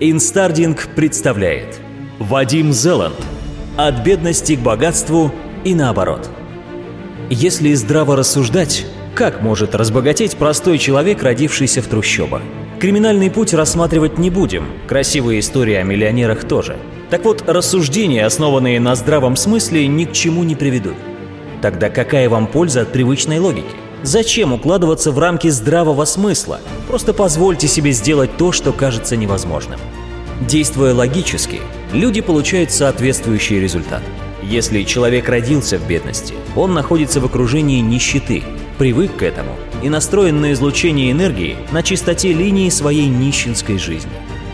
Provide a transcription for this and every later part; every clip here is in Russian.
Инстардинг представляет Вадим Зеланд От бедности к богатству и наоборот Если здраво рассуждать, как может разбогатеть простой человек, родившийся в трущобах? Криминальный путь рассматривать не будем, красивые истории о миллионерах тоже. Так вот, рассуждения, основанные на здравом смысле, ни к чему не приведут. Тогда какая вам польза от привычной логики? Зачем укладываться в рамки здравого смысла? Просто позвольте себе сделать то, что кажется невозможным. Действуя логически, люди получают соответствующий результат. Если человек родился в бедности, он находится в окружении нищеты, привык к этому и настроен на излучение энергии на чистоте линии своей нищенской жизни.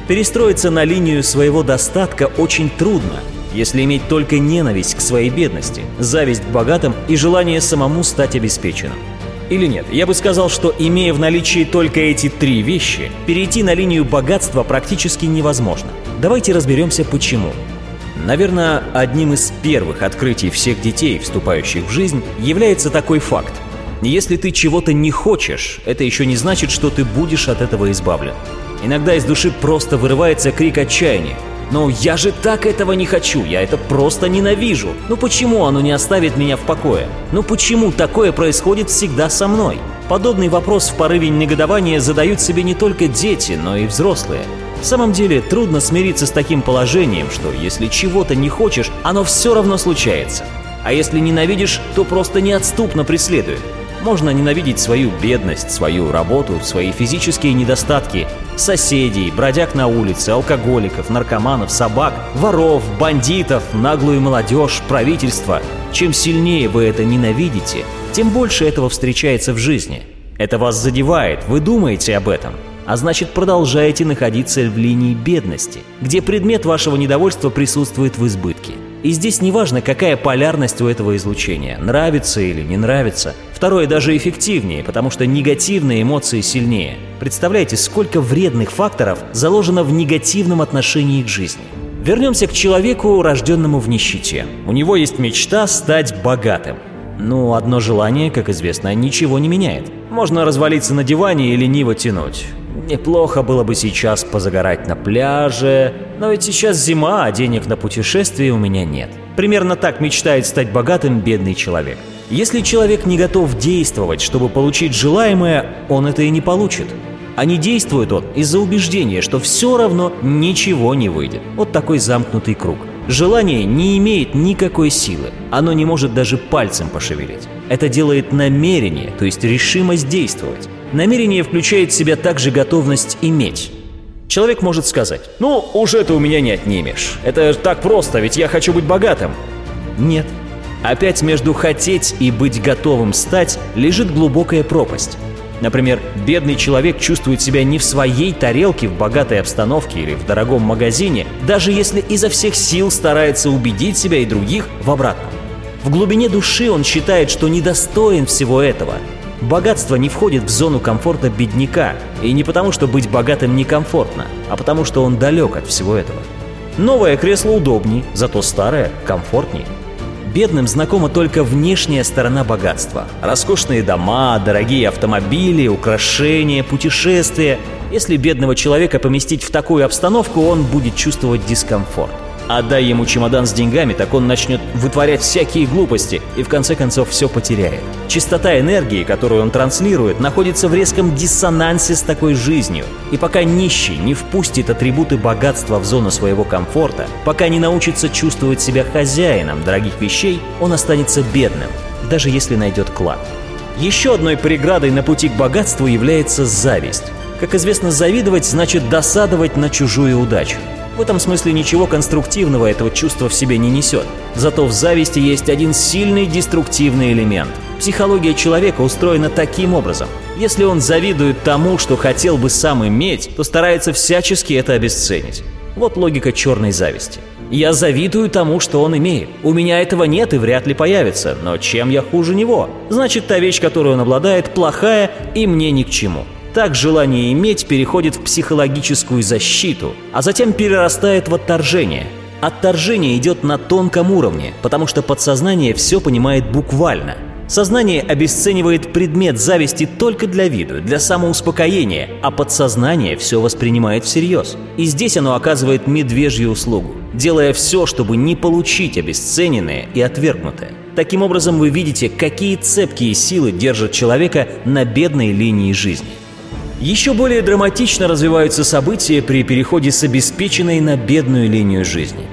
Перестроиться на линию своего достатка очень трудно, если иметь только ненависть к своей бедности, зависть к богатым и желание самому стать обеспеченным. Или нет, я бы сказал, что имея в наличии только эти три вещи, перейти на линию богатства практически невозможно. Давайте разберемся почему. Наверное, одним из первых открытий всех детей, вступающих в жизнь, является такой факт. Если ты чего-то не хочешь, это еще не значит, что ты будешь от этого избавлен. Иногда из души просто вырывается крик отчаяния. Но я же так этого не хочу, я это просто ненавижу. Ну почему оно не оставит меня в покое? Ну почему такое происходит всегда со мной? Подобный вопрос в порыве негодования задают себе не только дети, но и взрослые. В самом деле трудно смириться с таким положением, что если чего-то не хочешь, оно все равно случается. А если ненавидишь, то просто неотступно преследует. Можно ненавидеть свою бедность, свою работу, свои физические недостатки, соседей, бродяг на улице, алкоголиков, наркоманов, собак, воров, бандитов, наглую молодежь, правительство. Чем сильнее вы это ненавидите, тем больше этого встречается в жизни. Это вас задевает, вы думаете об этом, а значит продолжаете находиться в линии бедности, где предмет вашего недовольства присутствует в избытке. И здесь не важно, какая полярность у этого излучения, нравится или не нравится. Второе даже эффективнее, потому что негативные эмоции сильнее. Представляете, сколько вредных факторов заложено в негативном отношении к жизни. Вернемся к человеку, рожденному в нищете. У него есть мечта стать богатым. Ну, одно желание, как известно, ничего не меняет. Можно развалиться на диване и лениво тянуть. Неплохо было бы сейчас позагорать на пляже, но ведь сейчас зима, а денег на путешествие у меня нет. Примерно так мечтает стать богатым бедный человек. Если человек не готов действовать, чтобы получить желаемое, он это и не получит. А не действует он из-за убеждения, что все равно ничего не выйдет. Вот такой замкнутый круг. Желание не имеет никакой силы, оно не может даже пальцем пошевелить. Это делает намерение, то есть решимость действовать. Намерение включает в себя также готовность иметь. Человек может сказать, ну, уж это у меня не отнимешь. Это так просто, ведь я хочу быть богатым. Нет. Опять между хотеть и быть готовым стать лежит глубокая пропасть. Например, бедный человек чувствует себя не в своей тарелке в богатой обстановке или в дорогом магазине, даже если изо всех сил старается убедить себя и других в обратном. В глубине души он считает, что недостоин всего этого. Богатство не входит в зону комфорта бедняка, и не потому, что быть богатым некомфортно, а потому, что он далек от всего этого. Новое кресло удобней, зато старое комфортнее. Бедным знакома только внешняя сторона богатства. Роскошные дома, дорогие автомобили, украшения, путешествия. Если бедного человека поместить в такую обстановку, он будет чувствовать дискомфорт. Отдай ему чемодан с деньгами, так он начнет вытворять всякие глупости и в конце концов все потеряет. Чистота энергии, которую он транслирует, находится в резком диссонансе с такой жизнью. И пока нищий не впустит атрибуты богатства в зону своего комфорта, пока не научится чувствовать себя хозяином дорогих вещей, он останется бедным, даже если найдет клад. Еще одной преградой на пути к богатству является зависть. Как известно, завидовать значит досадовать на чужую удачу. В этом смысле ничего конструктивного этого чувства в себе не несет. Зато в зависти есть один сильный деструктивный элемент. Психология человека устроена таким образом. Если он завидует тому, что хотел бы сам иметь, то старается всячески это обесценить. Вот логика черной зависти. Я завидую тому, что он имеет. У меня этого нет и вряд ли появится, но чем я хуже него? Значит, та вещь, которую он обладает, плохая и мне ни к чему. Так желание иметь переходит в психологическую защиту, а затем перерастает в отторжение. Отторжение идет на тонком уровне, потому что подсознание все понимает буквально. Сознание обесценивает предмет зависти только для виду, для самоуспокоения, а подсознание все воспринимает всерьез. И здесь оно оказывает медвежью услугу, делая все, чтобы не получить обесцененное и отвергнутое. Таким образом, вы видите, какие цепкие силы держат человека на бедной линии жизни. Еще более драматично развиваются события при переходе с обеспеченной на бедную линию жизни.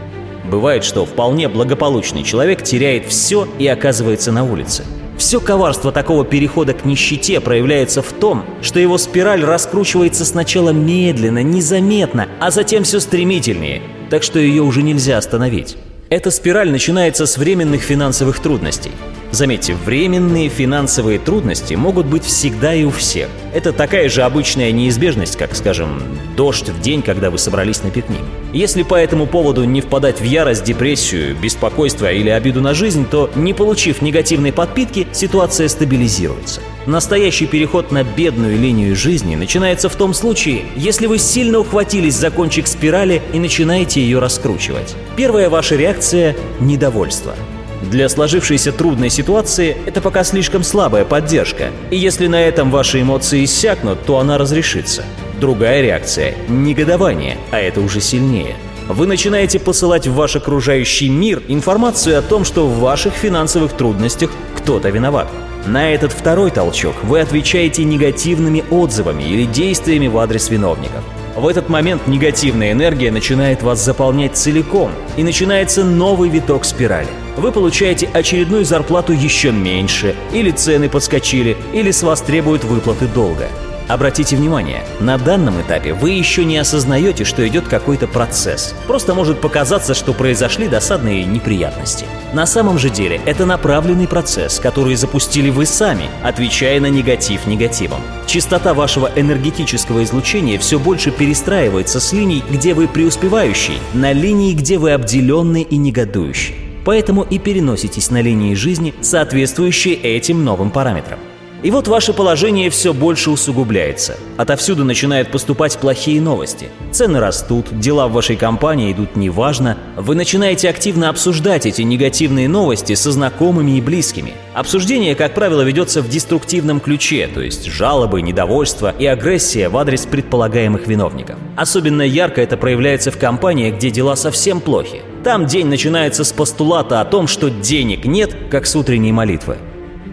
Бывает, что вполне благополучный человек теряет все и оказывается на улице. Все коварство такого перехода к нищете проявляется в том, что его спираль раскручивается сначала медленно, незаметно, а затем все стремительнее, так что ее уже нельзя остановить. Эта спираль начинается с временных финансовых трудностей. Заметьте, временные финансовые трудности могут быть всегда и у всех. Это такая же обычная неизбежность, как, скажем, дождь в день, когда вы собрались на пикник. Если по этому поводу не впадать в ярость, депрессию, беспокойство или обиду на жизнь, то, не получив негативной подпитки, ситуация стабилизируется. Настоящий переход на бедную линию жизни начинается в том случае, если вы сильно ухватились за кончик спирали и начинаете ее раскручивать. Первая ваша реакция – недовольство. Для сложившейся трудной ситуации это пока слишком слабая поддержка, и если на этом ваши эмоции иссякнут, то она разрешится. Другая реакция – негодование, а это уже сильнее. Вы начинаете посылать в ваш окружающий мир информацию о том, что в ваших финансовых трудностях кто-то виноват. На этот второй толчок вы отвечаете негативными отзывами или действиями в адрес виновников. В этот момент негативная энергия начинает вас заполнять целиком, и начинается новый виток спирали. Вы получаете очередную зарплату еще меньше, или цены подскочили, или с вас требуют выплаты долга. Обратите внимание, на данном этапе вы еще не осознаете, что идет какой-то процесс. Просто может показаться, что произошли досадные неприятности. На самом же деле это направленный процесс, который запустили вы сами, отвечая на негатив негативом. Частота вашего энергетического излучения все больше перестраивается с линий, где вы преуспевающий, на линии, где вы обделенный и негодующий. Поэтому и переноситесь на линии жизни, соответствующие этим новым параметрам. И вот ваше положение все больше усугубляется. Отовсюду начинают поступать плохие новости. Цены растут, дела в вашей компании идут неважно. Вы начинаете активно обсуждать эти негативные новости со знакомыми и близкими. Обсуждение, как правило, ведется в деструктивном ключе, то есть жалобы, недовольство и агрессия в адрес предполагаемых виновников. Особенно ярко это проявляется в компаниях, где дела совсем плохи. Там день начинается с постулата о том, что денег нет, как с утренней молитвы.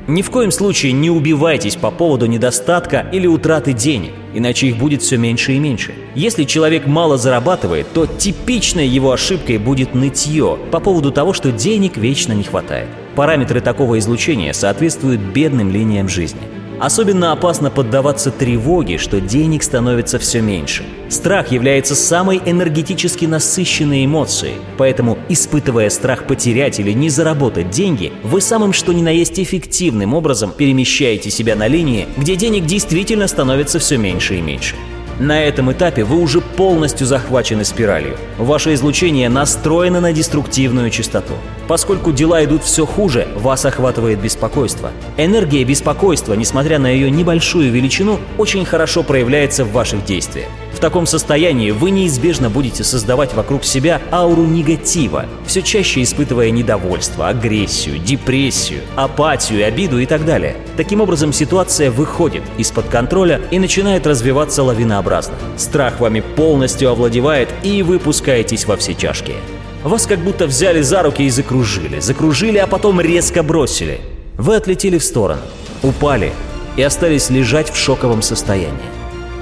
Ни в коем случае не убивайтесь по поводу недостатка или утраты денег, иначе их будет все меньше и меньше. Если человек мало зарабатывает, то типичной его ошибкой будет нытье по поводу того, что денег вечно не хватает. Параметры такого излучения соответствуют бедным линиям жизни. Особенно опасно поддаваться тревоге, что денег становится все меньше. Страх является самой энергетически насыщенной эмоцией, поэтому, испытывая страх потерять или не заработать деньги, вы самым что ни на есть эффективным образом перемещаете себя на линии, где денег действительно становится все меньше и меньше. На этом этапе вы уже полностью захвачены спиралью. Ваше излучение настроено на деструктивную частоту. Поскольку дела идут все хуже, вас охватывает беспокойство. Энергия беспокойства, несмотря на ее небольшую величину, очень хорошо проявляется в ваших действиях. В таком состоянии вы неизбежно будете создавать вокруг себя ауру негатива, все чаще испытывая недовольство, агрессию, депрессию, апатию, обиду и так далее. Таким образом, ситуация выходит из-под контроля и начинает развиваться лавинообразно. Страх вами полностью овладевает, и вы пускаетесь во все чашки. Вас как будто взяли за руки и закружили, закружили, а потом резко бросили. Вы отлетели в сторону, упали и остались лежать в шоковом состоянии.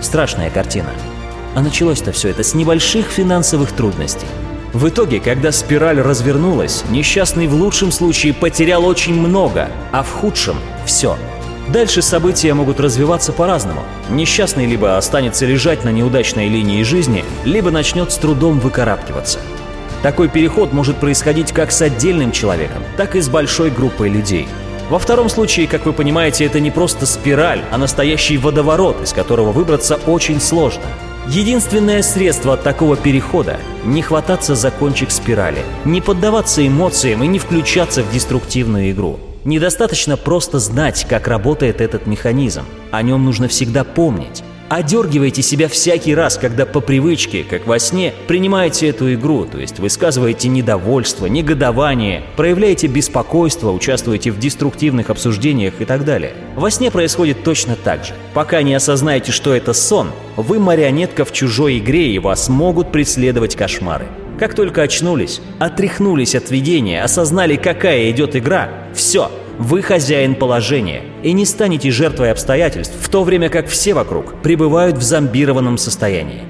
Страшная картина. А началось-то все это с небольших финансовых трудностей. В итоге, когда спираль развернулась, несчастный в лучшем случае потерял очень много, а в худшем – все. Дальше события могут развиваться по-разному. Несчастный либо останется лежать на неудачной линии жизни, либо начнет с трудом выкарабкиваться. Такой переход может происходить как с отдельным человеком, так и с большой группой людей. Во втором случае, как вы понимаете, это не просто спираль, а настоящий водоворот, из которого выбраться очень сложно – Единственное средство от такого перехода – не хвататься за кончик спирали, не поддаваться эмоциям и не включаться в деструктивную игру. Недостаточно просто знать, как работает этот механизм. О нем нужно всегда помнить. Одергивайте себя всякий раз, когда по привычке, как во сне, принимаете эту игру, то есть высказываете недовольство, негодование, проявляете беспокойство, участвуете в деструктивных обсуждениях и так далее. Во сне происходит точно так же. Пока не осознаете, что это сон, вы марионетка в чужой игре и вас могут преследовать кошмары. Как только очнулись, отряхнулись от видения, осознали, какая идет игра, все – вы хозяин положения и не станете жертвой обстоятельств, в то время как все вокруг пребывают в зомбированном состоянии.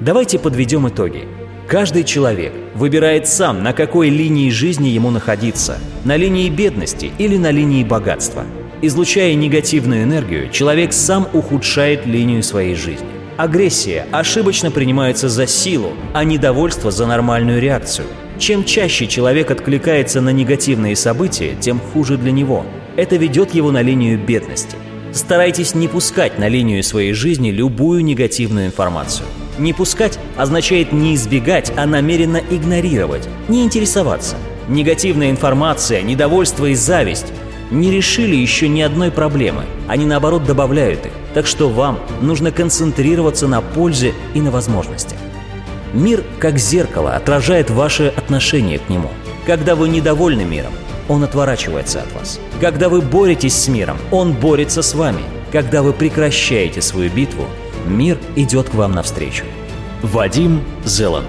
Давайте подведем итоги. Каждый человек выбирает сам, на какой линии жизни ему находиться – на линии бедности или на линии богатства. Излучая негативную энергию, человек сам ухудшает линию своей жизни. Агрессия ошибочно принимается за силу, а недовольство за нормальную реакцию – чем чаще человек откликается на негативные события, тем хуже для него. Это ведет его на линию бедности. Старайтесь не пускать на линию своей жизни любую негативную информацию. Не пускать означает не избегать, а намеренно игнорировать, не интересоваться. Негативная информация, недовольство и зависть не решили еще ни одной проблемы, они наоборот добавляют их. Так что вам нужно концентрироваться на пользе и на возможностях. Мир, как зеркало, отражает ваши отношение к нему. Когда вы недовольны миром, он отворачивается от вас. Когда вы боретесь с миром, он борется с вами. Когда вы прекращаете свою битву, мир идет к вам навстречу. Вадим Зеланд